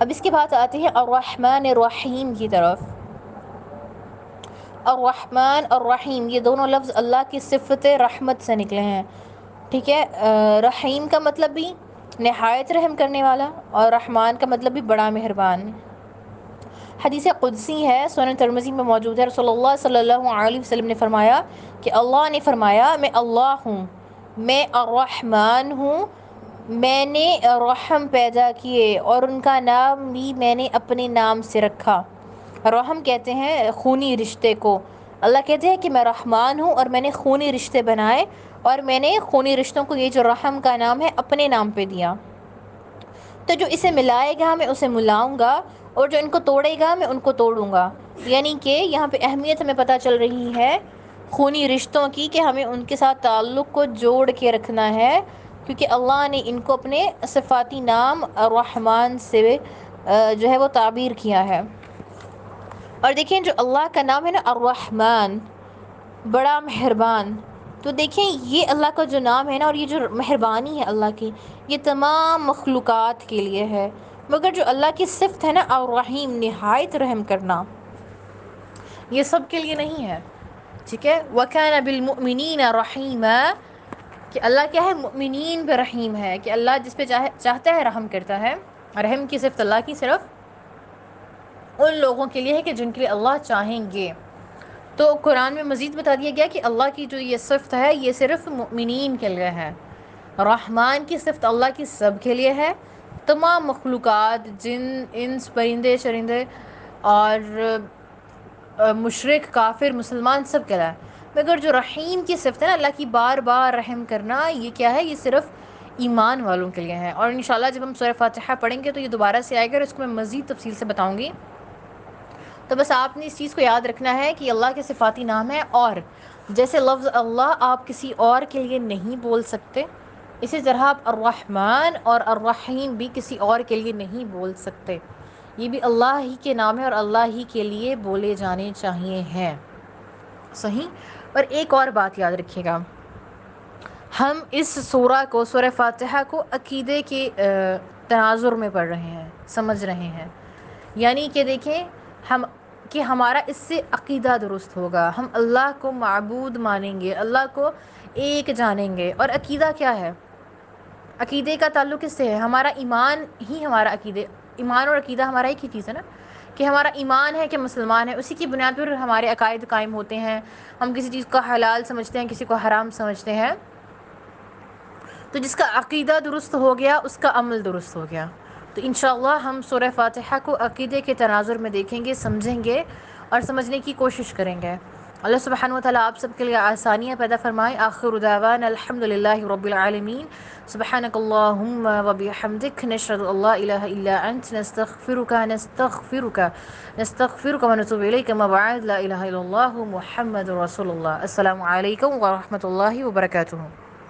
اب اس کے بعد آتے ہیں الرحمن الرحیم کی طرف۔ الرحمن الرحیم، یہ دونوں لفظ اللہ کی صفت رحمت سے نکلے ہیں۔ ٹھیک ہے رحیم کا مطلب بھی نہایت رحم کرنے والا اور رحمان کا مطلب بھی بڑا مہربان۔ حدیث قدسی ہے سونا ترمزی میں موجود ہے۔ رسول اللہ صلی اللہ علیہ وسلم نے فرمایا کہ اللہ نے فرمایا، میں اللہ ہوں، میں الرحمن ہوں میں نے رحم پیدا کیے اور ان کا نام بھی میں نے اپنے نام سے رکھا۔ رحم کہتے ہیں خونی رشتے کو۔ اللہ کہتے ہیں کہ میں رحمان ہوں اور میں نے خونی رشتے بنائے اور میں نے خونی رشتوں کو یہ جو رحم کا نام ہے اپنے نام پہ دیا۔ تو جو اسے ملائے گا میں اسے ملاؤں گا اور جو ان کو توڑے گا میں ان کو توڑوں گا۔ یعنی کہ یہاں پہ اہمیت ہمیں پتہ چل رہی ہے خونی رشتوں کی کہ ہمیں ان کے ساتھ تعلق کو جوڑ کے رکھنا ہے۔ کیونکہ اللہ نے ان کو اپنے صفاتی نام الرحمن سے جو ہے وہ تعبیر کیا ہے۔ اور دیکھیں جو اللہ کا نام ہے نا الرحمن، بڑا مہربان۔ تو دیکھیں یہ اللہ کا جو نام ہے نا، اور یہ جو مہربانی ہے اللہ کی، یہ تمام مخلوقات کے لیے ہے۔ مگر جو اللہ کی صفت ہے نا، الرحیم، نہایت رحم کرنا، یہ سب کے لیے نہیں ہے۔ ٹھیک ہے؟ وَكَانَ بِالْمُؤْمِنِينَ رَحِيمًا کہ اللہ کیا ہے؟ مؤمنین پہ رحیم ہے کہ اللہ جس پہ چاہتا ہے رحم کرتا ہے۔ رحم کی صفت اللہ کی صرف ان لوگوں کے لیے ہے کہ جن کے لیے اللہ چاہیں گے۔ تو قرآن میں مزید بتا دیا گیا کہ اللہ کی جو یہ صفت ہے، یہ صرف مؤمنین کے لیے ہے۔ رحمان کی صفت اللہ کی سب کے لیے ہے۔ تمام مخلوقات، جن، انس، پرندے چرندے اور مشرق کافر، مسلمان، سب کے لیے مگر جو رحیم کی صفت ہے نا، اللہ کی بار بار رحم کرنا، یہ کیا ہے؟ یہ صرف ایمان والوں کے لیے ہے۔ اور انشاءاللہ جب ہم سورہ فاتحہ پڑھیں گے تو یہ دوبارہ سے آئے گا اور اس کو میں مزید تفصیل سے بتاؤں گی۔ تو بس آپ نے اس چیز کو یاد رکھنا ہے کہ اللہ کے صفاتی نام ہے اور۔ جیسے لفظ اللہ آپ کسی اور کے لیے نہیں بول سکتے، اسی طرح آپ الرحمن اور الرحیم بھی کسی اور کے لیے نہیں بول سکتے۔ یہ بھی اللہ ہی کے نام ہے اور اللہ ہی کے لیے بولے جانے چاہیے ہیں۔ صحیح؟ اور ایک اور بات یاد رکھیے گا۔ ہم اس سورہ کو، سورہ فاتحہ کو عقیدے کے تناظر میں پڑھ رہے ہیں، سمجھ رہے ہیں۔ یعنی کہ دیکھیں، ہم، کہ ہمارا اس سے عقیدہ درست ہوگا۔ ہم اللہ کو معبود مانیں گے، اللہ کو ایک جانیں گے۔ اور عقیدہ کیا ہے؟ عقیدے کا تعلق اس سے ہے؟ ہمارا ایمان ہی ہمارا عقیدے، ایمان اور عقیدہ ہمارا ایک ہی چیز ہے نا۔ کہ ہمارا ایمان ہے کہ مسلمان ہے، اسی کی بنیاد پر ہمارے عقائد قائم ہوتے ہیں۔ ہم کسی چیز کو حلال سمجھتے ہیں، کسی کو حرام سمجھتے ہیں۔ تو جس کا عقیدہ درست ہو گیا، اس کا عمل درست ہو گیا۔ تو انشاءاللہ ہم سورہ فاتحہ کو عقیدے کے تناظر میں دیکھیں گے، سمجھیں گے اور سمجھنے کی کوشش کریں گے۔ اللہ سبحانہ و تعالیٰ آپ سب کے لیے آسانیاں پیدا فرمائے. آخر دعوان الحمد للہ رب العالمین. سبحانک اللہم و بحمدک. نشرد اللہ الہ الا انت. نستغفرکا نستغفرکا نستغفرکا و نتوب الیک. ما لا الہ الا اللہ محمد رسول اللہ. السلام علیکم ورحمۃ اللہ وبرکاتہ.